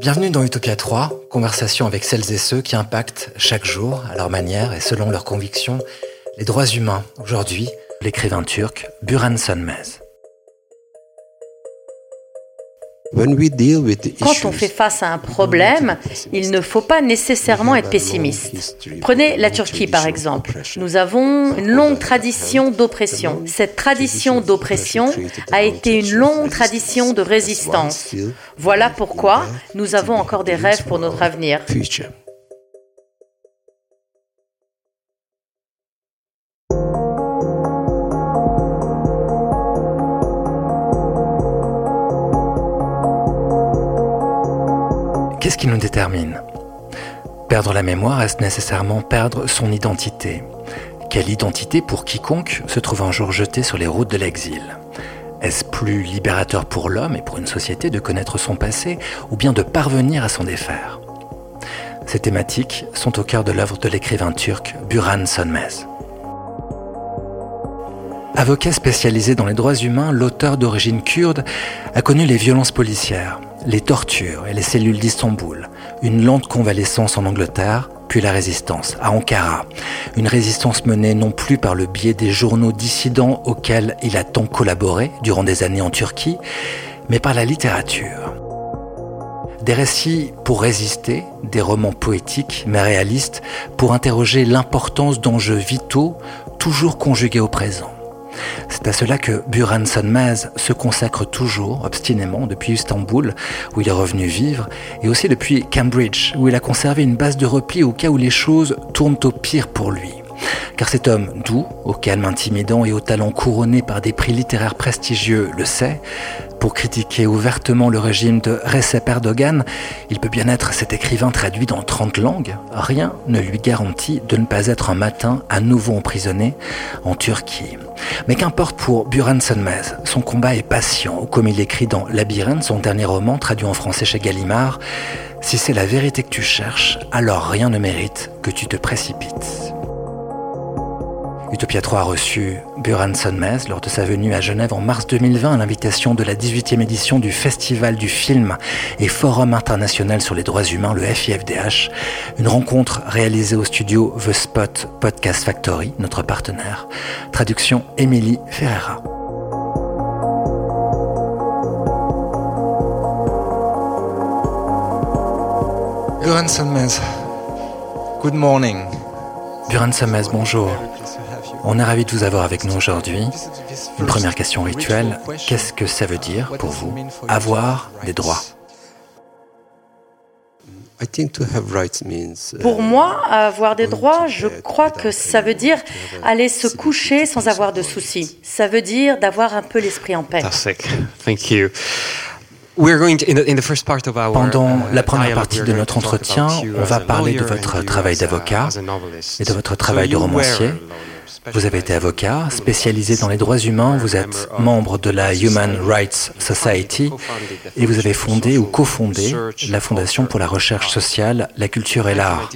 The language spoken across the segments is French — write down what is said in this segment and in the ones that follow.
Bienvenue dans Utopia 3, conversation avec celles et ceux qui impactent chaque jour, à leur manière et selon leurs convictions, les droits humains. Aujourd'hui, l'écrivain turc Buran Sönmez. Quand on fait face à un problème, il ne faut pas nécessairement être pessimiste. Prenez la Turquie par exemple. Nous avons une longue tradition d'oppression. Cette tradition d'oppression a été une longue tradition de résistance. Voilà pourquoi nous avons encore des rêves pour notre avenir. Qu'est-ce qui nous détermine? Perdre la mémoire, est-ce nécessairement perdre son identité? Quelle identité pour quiconque se trouve un jour jeté sur les routes de l'exil? Est-ce plus libérateur pour l'homme et pour une société de connaître son passé ou bien de parvenir à s'en défaire? Ces thématiques sont au cœur de l'œuvre de l'écrivain turc Buran Sönmez. Avocat spécialisé dans les droits humains, l'auteur d'origine kurde a connu les violences policières, les tortures et les cellules d'Istanbul, une lente convalescence en Angleterre, puis la résistance à Ankara. Une résistance menée non plus par le biais des journaux dissidents auxquels il a tant collaboré durant des années en Turquie, mais par la littérature. Des récits pour résister, des romans poétiques mais réalistes pour interroger l'importance d'enjeux vitaux toujours conjugués au présent. C'est à cela que Buran Sanmaz se consacre toujours, obstinément, depuis Istanbul, où il est revenu vivre, et aussi depuis Cambridge, où il a conservé une base de repli au cas où les choses tournent au pire pour lui. Car cet homme doux, au calme intimidant et au talent couronné par des prix littéraires prestigieux le sait, pour critiquer ouvertement le régime de Recep Erdogan, il peut bien être cet écrivain traduit dans 30 langues. Rien ne lui garantit de ne pas être un matin à nouveau emprisonné en Turquie. Mais qu'importe pour Buran Sönmez, son combat est patient, comme il écrit dans Labyrinthe, son dernier roman traduit en français chez Gallimard. Si c'est la vérité que tu cherches, alors rien ne mérite que tu te précipites. Utopia 3 a reçu Buran Sönmez lors de sa venue à Genève en mars 2020 à l'invitation de la 18e édition du Festival du film et Forum international sur les droits humains, le FIFDH, une rencontre réalisée au studio The Spot Podcast Factory, notre partenaire. Traduction Émilie Ferreira. Buran Sönmez, good morning. Buran Sönmez, bonjour. On est ravi de vous avoir avec nous aujourd'hui. Une première question rituelle. Qu'est-ce que ça veut dire pour vous avoir des droits? Pour moi, avoir des droits, je crois que ça veut dire aller se coucher sans avoir de soucis. Ça veut dire d'avoir un peu l'esprit en paix. Pendant la première partie de notre entretien, on va parler de votre travail d'avocat et de votre travail de romancier. Vous avez été avocat, spécialisé dans les droits humains, vous êtes membre de la Human Rights Society et vous avez fondé ou cofondé la Fondation pour la recherche sociale, la culture et l'art.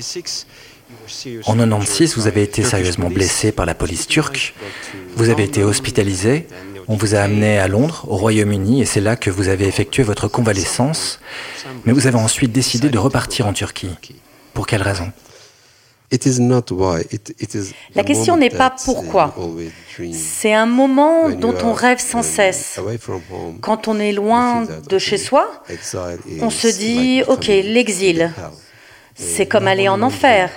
En 96, vous avez été sérieusement blessé par la police turque. Vous avez été hospitalisé. On vous a amené à Londres, au Royaume-Uni, et c'est là que vous avez effectué votre convalescence. Mais vous avez ensuite décidé de repartir en Turquie. Pour quelle raison? La question n'est pas pourquoi. C'est un moment dont on rêve sans cesse. Quand on est loin de chez soi, on se dit, OK, l'exil, c'est comme aller en enfer.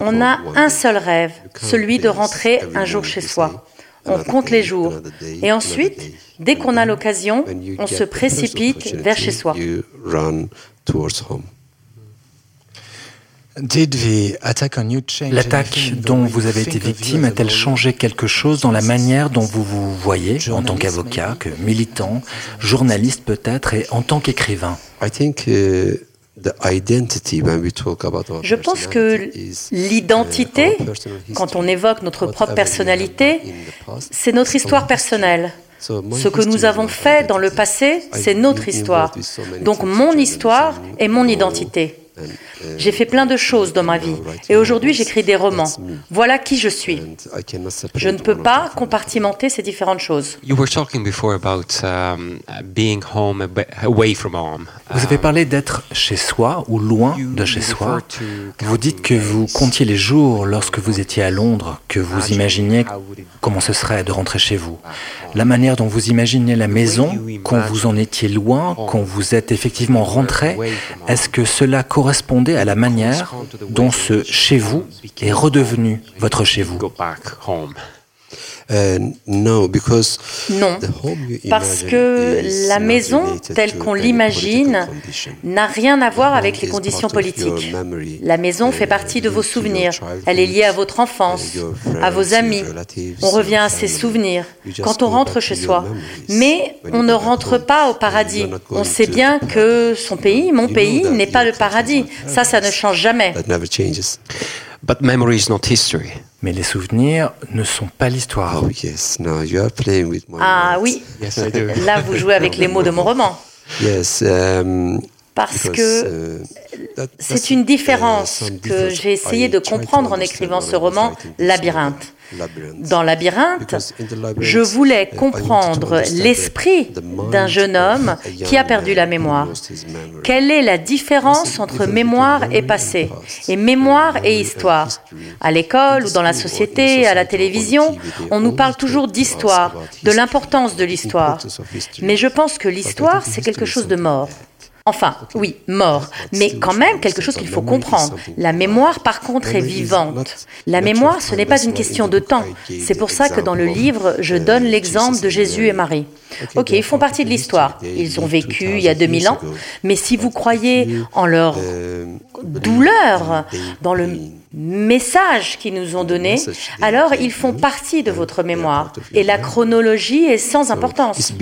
On a un seul rêve, celui de rentrer un jour chez soi. On compte les jours. Et ensuite, dès qu'on a l'occasion, on se précipite vers chez soi. L'attaque dont vous avez été victime a-t-elle changé quelque chose dans la manière dont vous vous voyez en tant qu'avocat, que militant, journaliste peut-être et en tant qu'écrivain? Uh, je pense que l'identité, quand on évoque notre propre personnalité, c'est notre histoire personnelle. Ce que nous avons fait dans le passé, c'est notre histoire. Donc mon histoire est mon identité. J'ai fait plein de choses dans ma vie et aujourd'hui j'écris des romans. Voilà qui je suis. Je ne peux pas compartimenter ces différentes choses. Vous avez parlé d'être chez soi ou loin de chez soi. Vous dites que vous comptiez les jours lorsque vous étiez à Londres, que vous imaginiez comment ce serait de rentrer chez vous. La manière dont vous imaginez la maison, quand vous en étiez loin, quand vous êtes effectivement rentré, est-ce que cela correspondait à la manière dont ce chez vous est redevenu votre chez vous euh, non, parce que la maison telle qu'on l'imagine n'a rien à voir avec les conditions politiques. La maison fait partie de vos souvenirs. Elle est liée à votre enfance, à vos amis. On revient à ses souvenirs quand on rentre chez soi. Mais on ne rentre pas au paradis. On sait bien que son pays, mon pays, n'est pas le paradis. Ça, ça ne change jamais. But memory is not history. Mais les souvenirs ne sont pas l'histoire. Oh, yes. you are playing with my ah oui, là vous jouez avec les mots de mon roman. Yes, um, Parce que uh, c'est une différence que j'ai essayé de comprendre en écrivant ce roman, Labyrinthe. Dans Labyrinthe, je voulais comprendre l'esprit d'un jeune homme qui a perdu la mémoire. Quelle est la différence entre mémoire et passé, et mémoire et histoire? À l'école ou dans la société, à la télévision, on nous parle toujours d'histoire, de l'importance de l'histoire. Mais je pense que l'histoire, c'est quelque chose de mort. Enfin, oui, mort, mais quand même quelque chose qu'il faut comprendre. La mémoire, par contre, est vivante. La mémoire, ce n'est pas une question de temps. C'est pour ça que dans le livre, je donne l'exemple de Jésus et Marie. Ok, ils font partie de l'histoire. Ils ont vécu il y a 2000 ans, mais si vous croyez en leur douleur, dans le message qu'ils nous ont donné, alors ils font partie de votre mémoire. Et la chronologie est sans importance.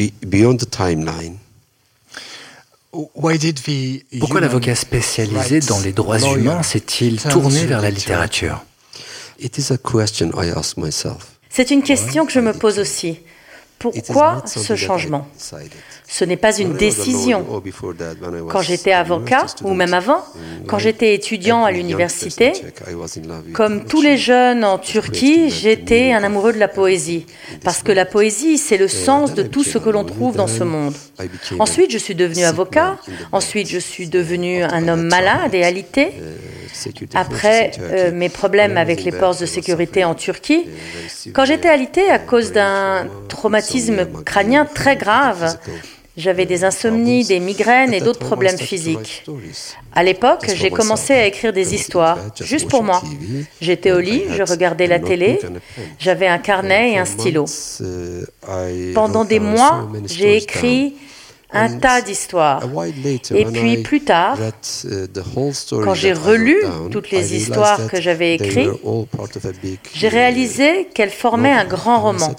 Pourquoi l'avocat spécialisé dans les droits humains s'est-il tourné vers la littérature? C'est une question que je me pose aussi. Pourquoi ce changement Ce n'est pas une décision. Quand j'étais avocat, ou même avant, quand j'étais étudiant à l'université, comme tous les jeunes en Turquie, j'étais un amoureux de la poésie, parce que la poésie, c'est le sens de tout ce que l'on trouve dans ce monde. Ensuite, je suis devenu avocat, ensuite, je suis devenu un homme malade et alité. Après euh, mes problèmes avec les forces de sécurité en Turquie, quand j'étais alité à cause d'un traumatisme crânien très grave, j'avais des insomnies, des migraines et d'autres problèmes physiques. À l'époque, j'ai commencé à écrire des histoires, juste pour moi. J'étais au lit, je regardais la télé, j'avais un carnet et un stylo. Pendant des mois, j'ai écrit un tas d'histoires. Et puis plus tard, uh, quand j'ai relu toutes les histoires que j'avais écrites, j'ai réalisé qu'elles formaient un grand roman.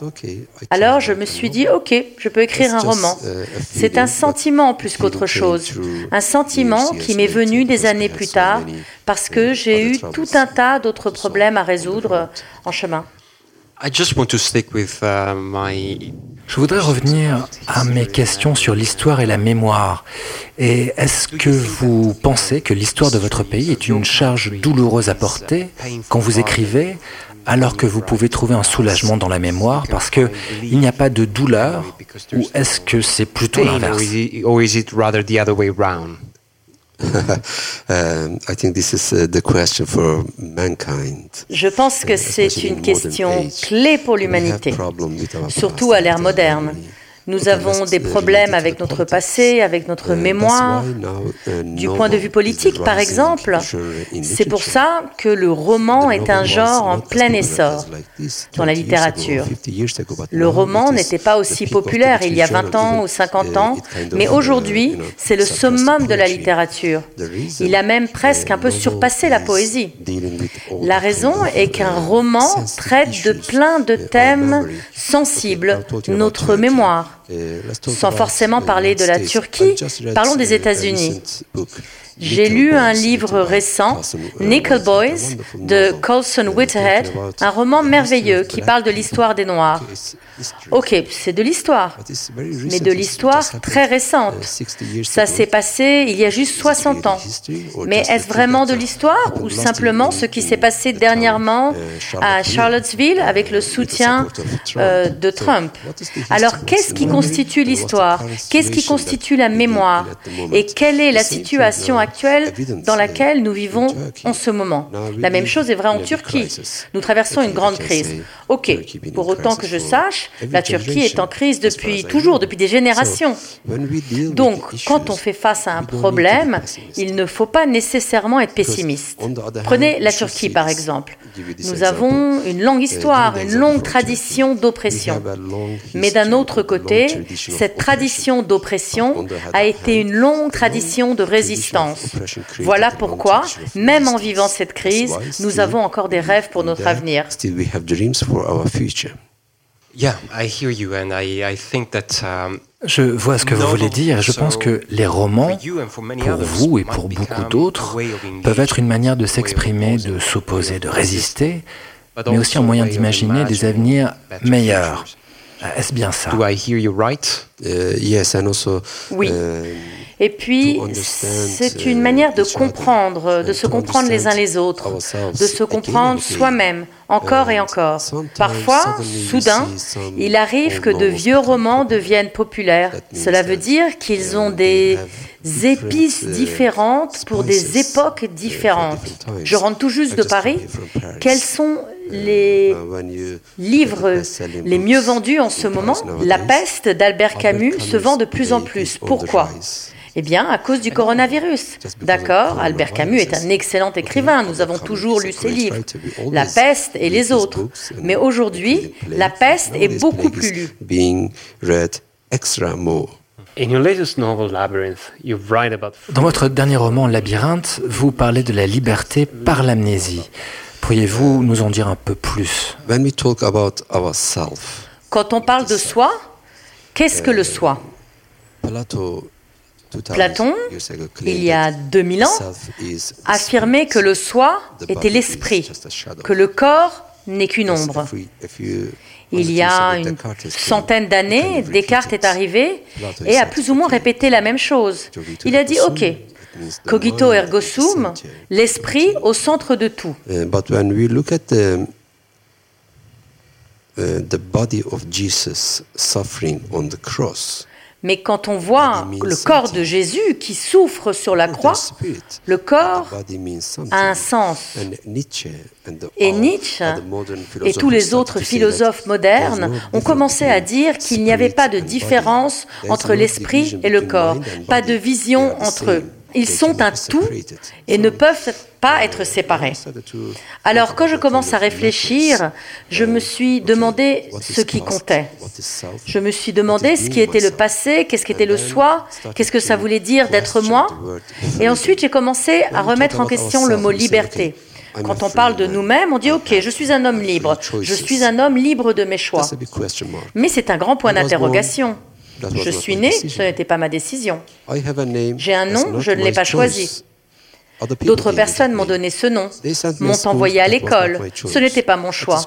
Alors je me suis dit, ok, je peux écrire un roman. C'est un sentiment plus qu'autre chose. Un sentiment qui m'est venu des années plus tard parce que j'ai eu tout un tas d'autres problèmes à résoudre en chemin. Je voudrais revenir à mes questions sur l'histoire et la mémoire. Et est-ce que vous pensez que l'histoire de votre pays est une charge douloureuse à porter quand vous écrivez, alors que vous pouvez trouver un soulagement dans la mémoire parce qu'il n'y a pas de douleur, ou est-ce que c'est plutôt l'inverse? Je pense que c'est une question clé pour l'humanité, surtout à l'ère moderne. Nous avons des problèmes avec notre passé, avec notre mémoire. Du point de vue politique, par exemple, c'est pour ça que le roman est un genre en plein essor dans la littérature. Le roman n'était pas aussi populaire il y a 20 ans ou 50 ans, mais aujourd'hui, c'est le summum de la littérature. Il a même presque un peu surpassé la poésie. La raison est qu'un roman traite de plein de thèmes sensibles, notre mémoire, Sans forcément parler de la Turquie, parlons des États-Unis. J'ai lu un livre récent, Nickel Boys, de Colson Whitehead, un roman merveilleux qui parle de l'histoire des Noirs. Ok, c'est de l'histoire, mais de l'histoire très récente. Ça s'est passé il y a juste 60 ans. Mais est-ce vraiment de l'histoire ou simplement ce qui s'est passé dernièrement à Charlottesville avec le soutien euh, de Trump. Alors, qu'est-ce qui constitue l'histoire? Qu'est-ce qui constitue la mémoire? Et quelle est la situation actuelle dans laquelle nous vivons en ce moment. La même chose est vraie en Turquie. Nous traversons une grande crise. Ok, pour autant que je sache, la Turquie est en crise depuis toujours, depuis des générations. Donc, quand on fait face à un problème, il ne faut pas nécessairement être pessimiste. Prenez la Turquie par exemple. Nous avons une longue histoire, une longue tradition d'oppression. Mais d'un autre côté, cette tradition d'oppression a été une longue tradition de résistance. Voilà pourquoi, même en vivant cette crise, nous avons encore des rêves pour notre avenir. Je vois ce que vous voulez dire et je pense que les romans, pour vous et pour beaucoup d'autres, peuvent être une manière de s'exprimer, de s'opposer, de résister, mais aussi un moyen d'imaginer des avenirs meilleurs. Est-ce bien ça? Oui. Et puis, c'est une manière de comprendre, de se comprendre les uns les autres, de se comprendre soi-même, encore et encore. Parfois, soudain, il arrive que de vieux romans deviennent populaires. Cela veut dire qu'ils ont des épices différentes pour des époques différentes. Je rentre tout juste de Paris. Quels sont les livres les mieux vendus en ce moment? La peste d'Albert Camus se vend de plus en plus. Pourquoi? Eh bien, à cause du coronavirus. D'accord, Albert Camus est un excellent écrivain, nous avons toujours lu ses livres, La peste et les autres. Mais aujourd'hui, La peste est beaucoup plus lue. Dans votre dernier roman, Labyrinthe, vous parlez de la liberté par l'amnésie. Pourriez-vous nous en dire un peu plus? Quand on parle de soi, qu'est-ce que le soi? Platon, il y a 2000 ans, affirmait que le soi était l'esprit, que le corps n'est qu'une ombre. Il y a une centaine d'années, Descartes est arrivé et a plus ou moins répété la même chose. Il a dit, OK, cogito ergo sum, l'esprit au centre de tout. the body of Jesus suffering on the cross, mais quand on voit le corps de Jésus qui souffre sur la croix, le corps a un sens. Et Nietzsche et tous les autres philosophes modernes ont commencé à dire qu'il n'y avait pas de différence entre l'esprit et le corps, pas de vision entre eux. Ils sont un tout et ne peuvent pas être séparés. Alors quand je commence à réfléchir, je me suis demandé ce qui comptait. Je me suis demandé ce qui était le passé, qu'est-ce qui était le soi, qu'est-ce que ça voulait dire d'être moi. Et ensuite j'ai commencé à remettre en question le mot liberté. Quand on parle de nous-mêmes, on dit OK, je suis un homme libre, je suis un homme libre de mes choix. Mais c'est un grand point d'interrogation. Je suis né, ce n'était pas ma décision. J'ai un nom, je ne l'ai pas choisi. D'autres personnes m'ont donné ce nom, m'ont envoyé à l'école. Ce n'était pas mon choix.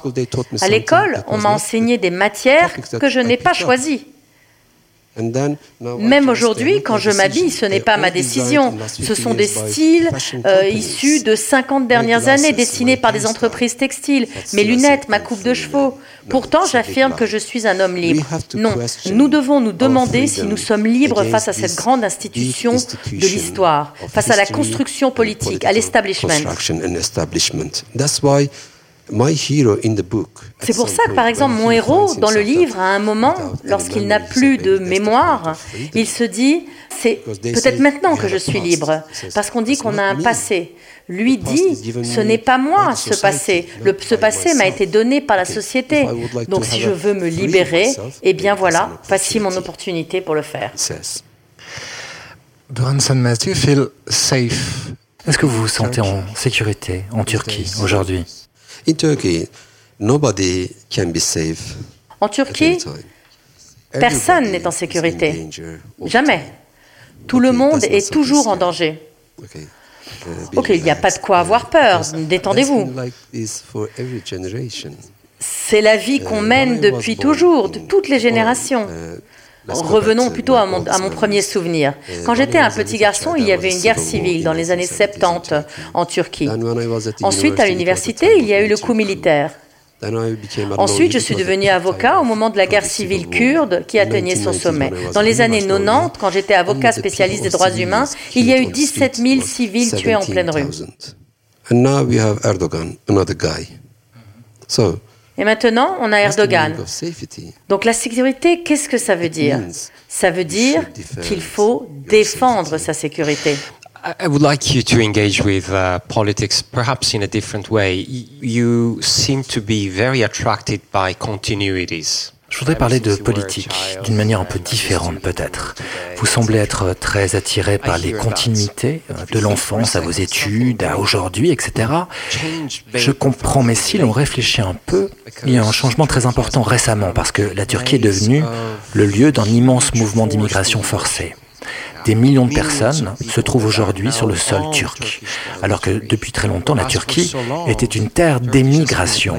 À l'école, on m'a enseigné des matières que je n'ai pas choisies. Même aujourd'hui, quand je m'habille, ce n'est pas ma décision. Ce sont des styles euh, issus de 50 dernières années, dessinés par des entreprises textiles. Mes lunettes, ma coupe de chevaux. Pourtant, j'affirme que je suis un homme libre. Non, nous devons nous demander si nous sommes libres face à cette grande institution de l'histoire, face à la construction politique, à l'establishment. C'est pour ça que, par exemple, mon héros, dans le livre, à un moment, lorsqu'il n'a plus de mémoire, il se dit, c'est peut-être maintenant que je suis libre, parce qu'on dit qu'on a un passé. Lui dit, ce n'est pas moi ce passé. Le, ce passé m'a été donné par la société. Donc si je veux me libérer, eh bien voilà, voici mon opportunité pour le faire. Est-ce que vous vous sentez en sécurité en Turquie aujourd'hui? En Turquie, Personne n'est en sécurité. Jamais. Tout le monde est toujours en danger. Ok, il n'y a pas de quoi avoir peur, détendez-vous. C'est la vie qu'on mène depuis toujours, de toutes les générations. Revenons plutôt à mon, premier souvenir. Quand j'étais un petit garçon, il y avait une guerre civile dans les années 70 en Turquie. Ensuite, à l'université, il y a eu le coup militaire. Ensuite, je suis devenu avocat au moment de la guerre civile kurde qui atteignait son sommet. Dans les années 90, quand j'étais avocat spécialiste des droits humains, il y a eu 17 000 civils tués en pleine rue. Et maintenant, on a Erdogan. Donc la sécurité, qu'est-ce que ça veut dire Ça veut dire qu'il faut défendre sa sécurité. I would like you to engage with uh, politics perhaps in a different way. You seem to be very attracted by continuities. Je voudrais parler de politique d'une manière un peu différente peut-être. Vous semblez être très attiré par les continuités euh, de l'enfance à vos études, à aujourd'hui, etc. Je comprends, mais si l'on réfléchit un peu, il y a un changement très important récemment parce que la Turquie est devenue le lieu d'un immense mouvement d'immigration forcée. Des millions de personnes se trouvent aujourd'hui sur le sol turc, alors que depuis très longtemps la Turquie était une terre d'émigration.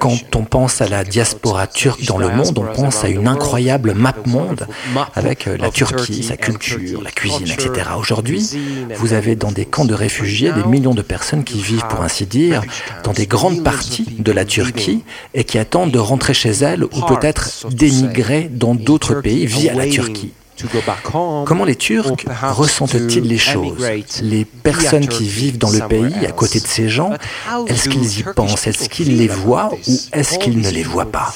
Quand on pense à la diaspora turque dans le monde, on pense à une incroyable map monde avec euh, la Turquie, sa culture, la cuisine, etc. Aujourd'hui, vous avez dans des camps de réfugiés des millions de personnes qui vivent, pour ainsi dire, dans des grandes parties de la Turquie et qui attendent de rentrer chez elles ou peut-être d'émigrer dans d'autres pays via la Turquie. Comment les Turcs ressentent-ils les choses Les personnes qui vivent dans le pays, à côté de ces gens, est-ce qu'ils y pensent? Est-ce qu'ils les voient ou est-ce qu'ils ne les voient pas?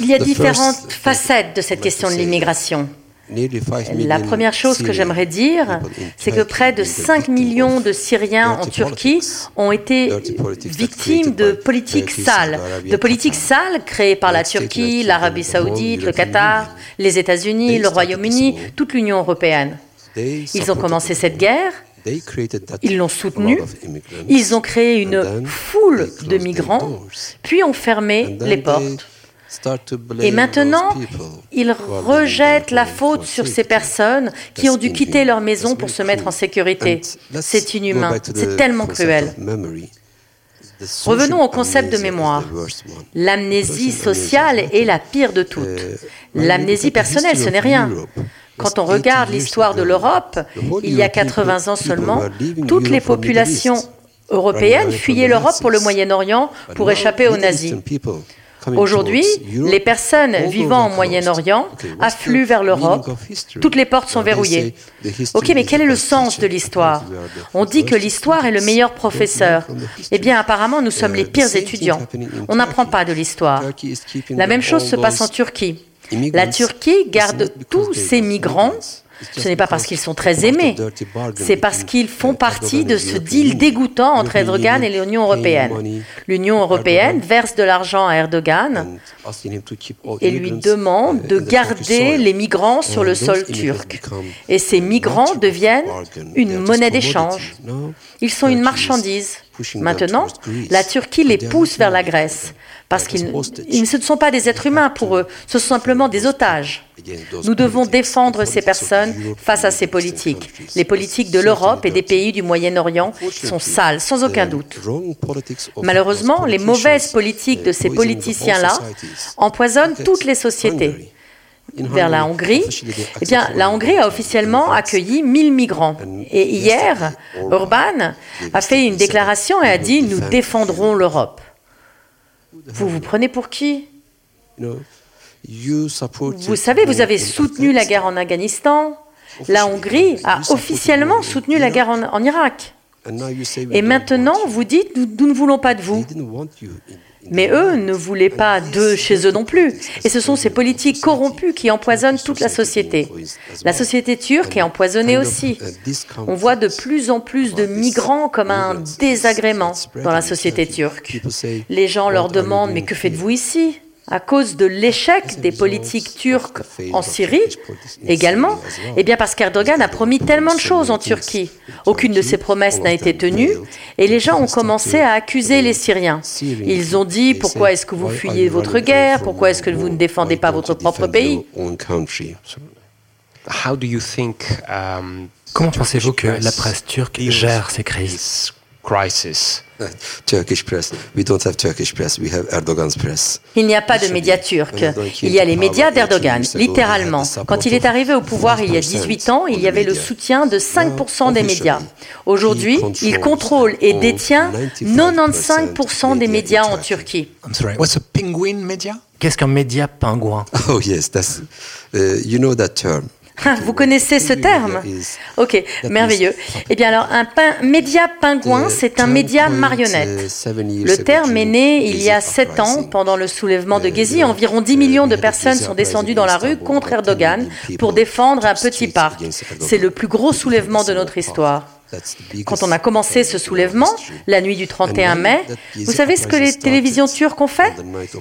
Il y a différentes facettes de cette question de l'immigration. La première chose que j'aimerais dire, c'est que près de 5 millions de Syriens en Turquie ont été victimes de politiques sales, de politiques sales créées par la Turquie, l'Arabie saoudite, le Qatar, les États-Unis, le Royaume-Uni, toute l'Union européenne. Ils ont commencé cette guerre, ils l'ont soutenue, ils ont créé une foule de migrants, puis ont fermé les portes. Et maintenant, ils rejettent la faute sur ces personnes qui ont dû quitter leur maison pour se mettre en sécurité. C'est inhumain, c'est tellement cruel. Revenons au concept de mémoire. L'amnésie sociale est la pire de toutes. L'amnésie personnelle, ce n'est rien. Quand on regarde l'histoire de l'Europe, il y a 80 ans seulement, toutes les populations européennes fuyaient l'Europe pour le Moyen-Orient pour échapper aux nazis. Aujourd'hui, les personnes vivant au Moyen-Orient affluent vers l'Europe. Toutes les portes sont verrouillées. Ok, mais quel est le sens de l'histoire? On dit que l'histoire est le meilleur professeur. Eh bien, apparemment, nous sommes les pires étudiants. On n'apprend pas de l'histoire. La même chose se passe en Turquie. La Turquie garde tous ses migrants ce n'est pas parce qu'ils sont très aimés, c'est parce qu'ils font partie de ce deal dégoûtant entre Erdogan et l'Union européenne. L'Union européenne verse de l'argent à Erdogan et lui demande de garder les migrants sur le sol turc. Et ces migrants deviennent une monnaie d'échange. Ils sont une marchandise. Maintenant, la Turquie les pousse vers la Grèce parce qu'ils ne sont pas des êtres humains pour eux, ce sont simplement des otages. Nous devons défendre ces personnes face à ces politiques. Les politiques de l'Europe et des pays du Moyen-Orient sont sales, sans aucun doute. Malheureusement, les mauvaises politiques de ces politiciens-là empoisonnent toutes les sociétés. Vers la Hongrie, eh bien, la Hongrie a officiellement accueilli 1000 migrants. Et hier, Orban a fait une déclaration et a dit Nous défendrons l'Europe. Vous vous prenez pour qui? Vous savez, vous avez soutenu la guerre en Afghanistan. La Hongrie a officiellement soutenu la guerre en, Irak. Et maintenant, vous dites, nous ne voulons pas de vous. Mais eux ne voulaient pas d'eux chez eux non plus. Et ce sont ces politiques corrompues qui empoisonnent toute la société. La société turque est empoisonnée aussi. On voit de plus en plus de migrants comme un désagrément dans la société turque. Les gens leur demandent, mais que faites-vous ici? À cause de l'échec des politiques turques en Syrie également, eh bien parce qu'Erdogan a promis tellement de choses en Turquie. Aucune de ses promesses n'a été tenue. Et les gens ont commencé à accuser les Syriens. Ils ont dit pourquoi est-ce que vous fuyez votre guerre, pourquoi est-ce que vous ne défendez pas votre propre pays? Comment pensez-vous que la presse turque gère ces crises? Il n'y a pas de médias turcs. Il y a les médias d'Erdogan, littéralement. Quand il est arrivé au pouvoir il y a 18 ans, il y avait le soutien de 5% des médias. Aujourd'hui, il contrôle et détient 95% des médias en Turquie. Qu'est-ce qu'un média pingouin? Oh yes, that's uh, you know that term. Ah, vous connaissez ce terme Ok, merveilleux. Eh bien alors, un média pingouin, c'est un média marionnette. Le terme est né il y a sept ans, pendant le soulèvement de Gezi. Environ 10 millions de personnes sont descendues dans la rue contre Erdogan pour défendre un petit parc. C'est le plus gros soulèvement de notre histoire. Quand on a commencé ce soulèvement, la nuit du 31 mai, vous savez ce que les télévisions turques ont fait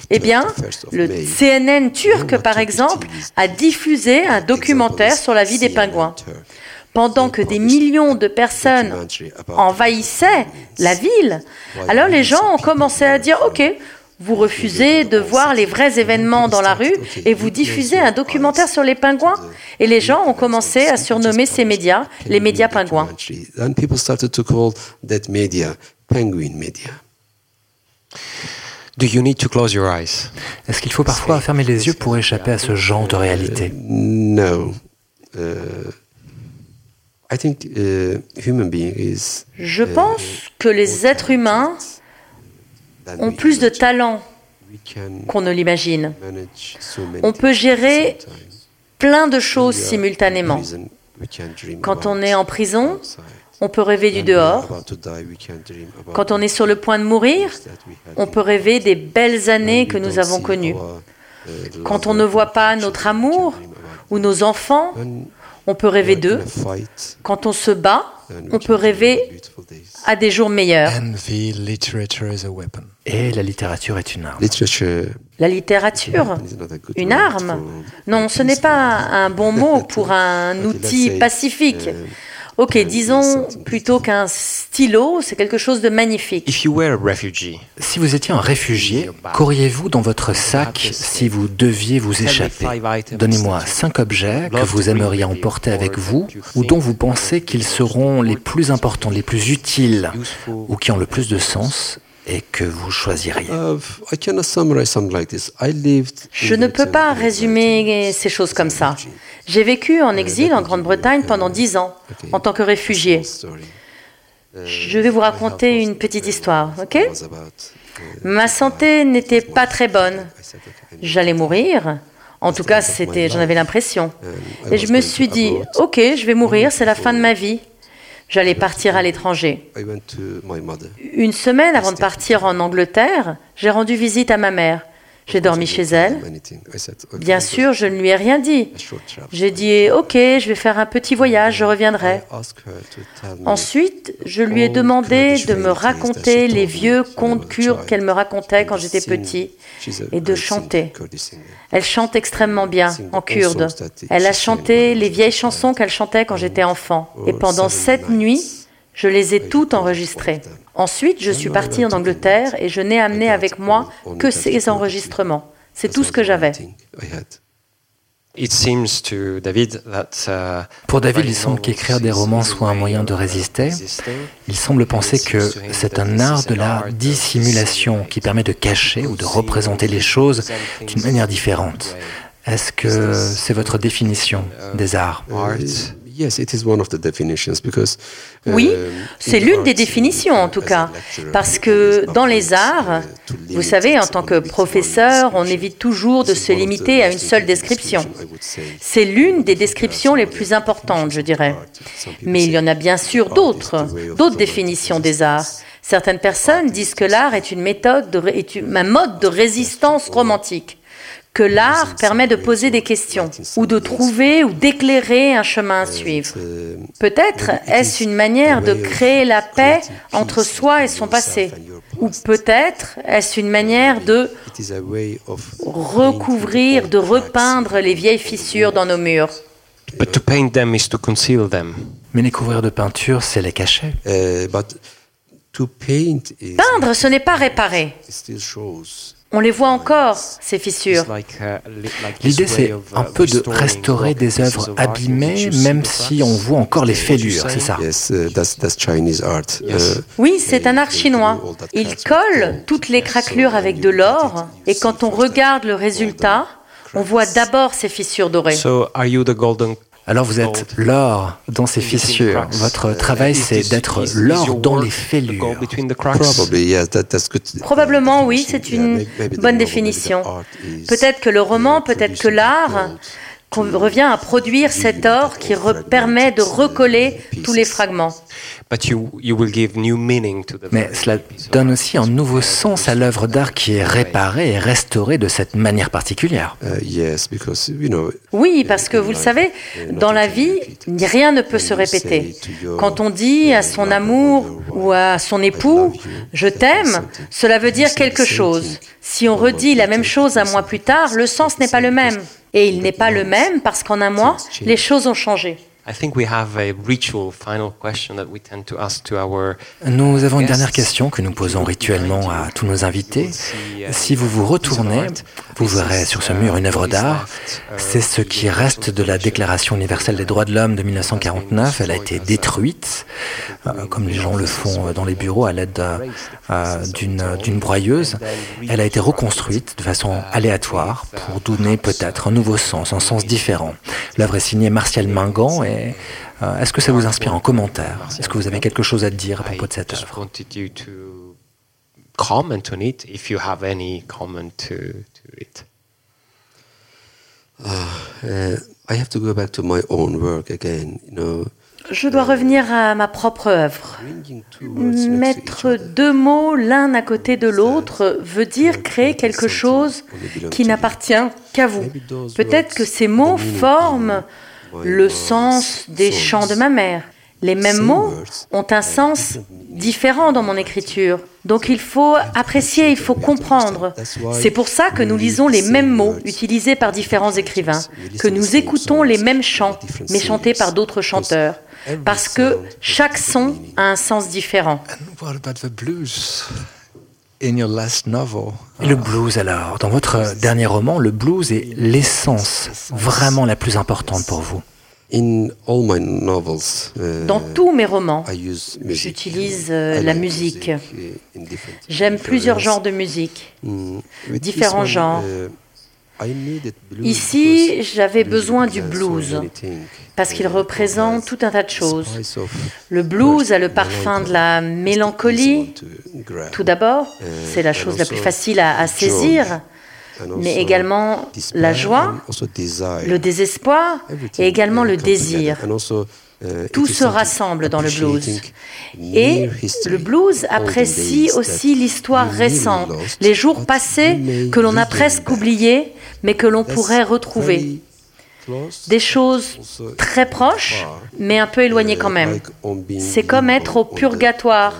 Eh bien, le CNN turc, par exemple, a diffusé un documentaire sur la vie des pingouins. Pendant que des millions de personnes envahissaient la ville, alors les gens ont commencé à dire, OK, vous refusez de voir les vrais événements dans la rue et vous diffusez un documentaire sur les pingouins. Et les gens ont commencé à surnommer ces médias les médias pingouins. Est-ce qu'il faut parfois fermer les yeux pour échapper à ce genre de réalité? Non. Je pense que les êtres humains ont plus de talent qu'on ne l'imagine. On peut gérer plein de choses simultanément. Quand on est en prison, on peut rêver du dehors. Quand on est sur le point de mourir, on peut rêver des belles années que nous avons connues. Quand on ne voit pas notre amour ou nos enfants, on peut rêver d'eux. Quand on se bat, on peut rêver à des jours meilleurs. Et la littérature est une arme. La littérature, une arme Non, ce n'est pas un bon mot pour un outil pacifique. Ok, disons plutôt qu'un stylo, c'est quelque chose de magnifique. Si vous étiez un réfugié, qu'auriez-vous dans votre sac si vous deviez vous échapper Donnez-moi cinq objets que vous aimeriez emporter avec vous ou dont vous pensez qu'ils seront les plus importants, les plus utiles ou qui ont le plus de sens et que vous choisiriez uh, Je ne peux pas résumer ces choses comme ça. J'ai vécu en exil en Grande-Bretagne pendant dix ans, en tant que réfugié. Je vais vous raconter une petite histoire, ok Ma santé n'était pas très bonne. J'allais mourir. En tout cas, c'était, j'en avais l'impression. Et je me suis dit, ok, je vais mourir, c'est la fin de ma vie. J'allais partir à l'étranger. Une semaine avant de partir en Angleterre, j'ai rendu visite à ma mère. J'ai dormi chez elle. Bien sûr, je ne lui ai rien dit. J'ai dit, OK, je vais faire un petit voyage, je reviendrai. Ensuite, je lui ai demandé de me raconter les vieux contes kurdes qu'elle me racontait quand j'étais petit et de chanter. Elle chante extrêmement bien en kurde. Elle a chanté les vieilles chansons qu'elle chantait quand j'étais enfant. Et pendant sept nuits, je les ai toutes enregistrées. Ensuite, je suis parti en Angleterre et je n'ai amené avec moi que ces enregistrements. C'est tout ce que j'avais. Uh, Pour David, il semble qu'écrire des romans soit un moyen de résister. Il semble penser que c'est un art de la dissimulation qui permet de cacher ou de représenter les choses d'une manière différente. Est-ce que c'est votre définition des arts? oui, c'est l'une des définitions en tout cas, parce que dans les arts, vous savez, en tant que professeur, on évite toujours de se limiter à une seule description. C'est l'une des descriptions les plus importantes, je dirais. Mais il y en a bien sûr d'autres, d'autres définitions des arts. Certaines personnes disent que l'art est une méthode, de, est un mode de résistance romantique que l'art permet de poser des questions, ou de trouver ou d'éclairer un chemin à suivre. Peut-être est-ce une manière de créer la paix entre soi et son passé, ou peut-être est-ce une manière de recouvrir, de repeindre les vieilles fissures dans nos murs. Mais les couvrir de peinture, c'est les cacher. Uh, Peindre, ce n'est pas réparer. On les voit encore, ces fissures. L'idée, c'est un peu de restaurer des œuvres abîmées, même si on voit encore les fêlures, c'est ça? Uh, uh, Oui, c'est un art chinois. Il colle toutes les craquelures avec de l'or, et quand on regarde le résultat, on voit d'abord ces fissures dorées. Alors vous êtes l'or dans ces fissures. Votre travail, c'est d'être l'or dans les fêlures. Probablement, oui, c'est une bonne définition. Peut-être que le roman, peut-être que l'art revient à produire cet or qui permet de recoller tous les fragments. Mais cela donne aussi un nouveau sens à l'œuvre d'art qui est réparée et restaurée de cette manière particulière. Uh, oui, parce que vous le savez, dans la vie, rien ne peut se répéter. Quand on dit à son amour ou à son époux ⁇ Je t'aime ⁇ cela veut dire quelque chose. Si on redit la même chose un mois plus tard, le sens n'est pas le même. Et il n'est pas le même parce qu'en un mois, les choses ont changé. Nous avons une dernière question que nous posons rituellement à tous nos invités. Si vous vous retournez, vous verrez sur ce mur une œuvre d'art. C'est ce qui reste de la Déclaration universelle des droits de l'homme de 1949. Elle a été détruite, euh, comme les gens le font dans les bureaux à l'aide euh, d'une broyeuse. Elle a été reconstruite de façon aléatoire pour donner peut-être un nouveau sens, un sens différent. L'œuvre est signée Martial Mingan et euh, est-ce que ça vous inspire en commentaire? Est-ce que vous avez quelque chose à dire à propos de cette œuvre? Je dois revenir à ma propre œuvre. Mettre deux mots l'un à côté de l'autre veut dire créer quelque chose qui n'appartient qu'à vous. Peut-être que ces mots forment le sens des chants de ma mère. Les mêmes mots ont un sens différent dans mon écriture. Donc il faut apprécier, il faut comprendre. C'est pour ça que nous lisons les mêmes mots utilisés par différents écrivains, que nous écoutons les mêmes chants, mais chantés par d'autres chanteurs. Parce que chaque son a un sens différent. Et le blues alors Dans votre dernier roman, le blues est l'essence vraiment la plus importante pour vous. Uh, Dans tous mes romans, j'utilise euh, la musique. J'aime plusieurs genres de musique, mm, différents genres. Ici, j'avais besoin du blues parce qu'il représente tout un tas de choses. Le blues a le parfum de la mélancolie. Tout d'abord, c'est la chose la plus facile à, saisir, mais également la joie, le désespoir et également le désir. Tout se rassemble dans le blues. Et le blues apprécie aussi l'histoire récente, les jours passés que l'on a presque oubliés, mais que l'on pourrait retrouver. Des choses très proches, mais un peu éloignées quand même. C'est comme être au purgatoire,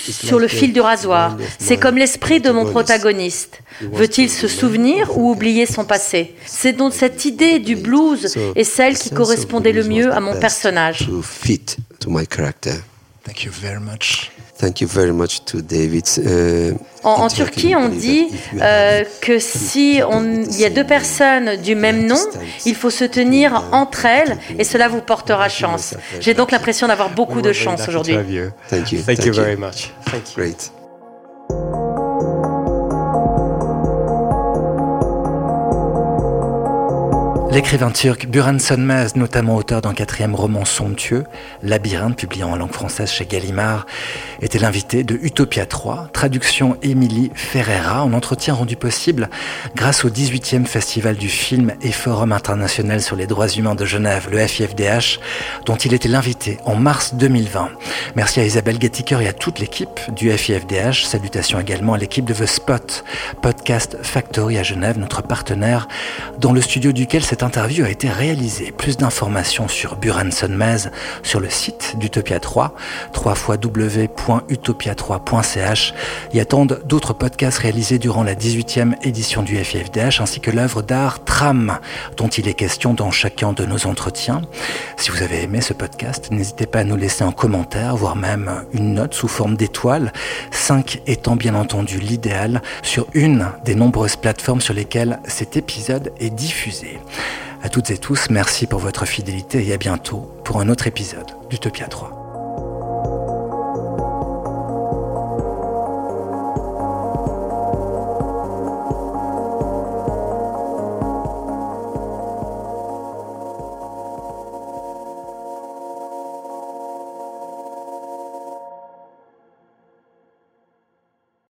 sur le fil du rasoir. C'est comme l'esprit de mon protagoniste. Veut-il se souvenir ou oublier son passé? C'est donc cette idée du blues et celle qui correspondait le mieux à mon personnage. Thank you very much to David. Uh, en, Turquie, on dit euh, que si il y a deux personnes du même nom, il faut se tenir entre elles et cela vous portera chance. J'ai donc l'impression d'avoir beaucoup de chance aujourd'hui. Thank you. Thank, you very much. Thank you. Great. L'écrivain turc Buran Sönmez, notamment auteur d'un quatrième roman somptueux, Labyrinthe, publié en langue française chez Gallimard, était l'invité de Utopia 3, traduction Émilie Ferreira, en entretien rendu possible grâce au 18e Festival du film et Forum international sur les droits humains de Genève, le FIFDH, dont il était l'invité en mars 2020. Merci à Isabelle Gettiker et à toute l'équipe du FIFDH. Salutations également à l'équipe de The Spot, Podcast Factory à Genève, notre partenaire, dans le studio duquel cette interview a été réalisée. Plus d'informations sur Buran Mez sur le site d'Utopia 3, www.utopia3.ch y attendent d'autres podcasts réalisés durant la 18e édition du FIFDH ainsi que l'œuvre d'art Tram dont il est question dans chacun de nos entretiens. Si vous avez aimé ce podcast, n'hésitez pas à nous laisser un commentaire, voire même une note sous forme d'étoiles, 5 étant bien entendu l'idéal sur une des nombreuses plateformes sur lesquelles cet épisode est diffusé. À toutes et tous, merci pour votre fidélité et à bientôt pour un autre épisode d'Utopia 3.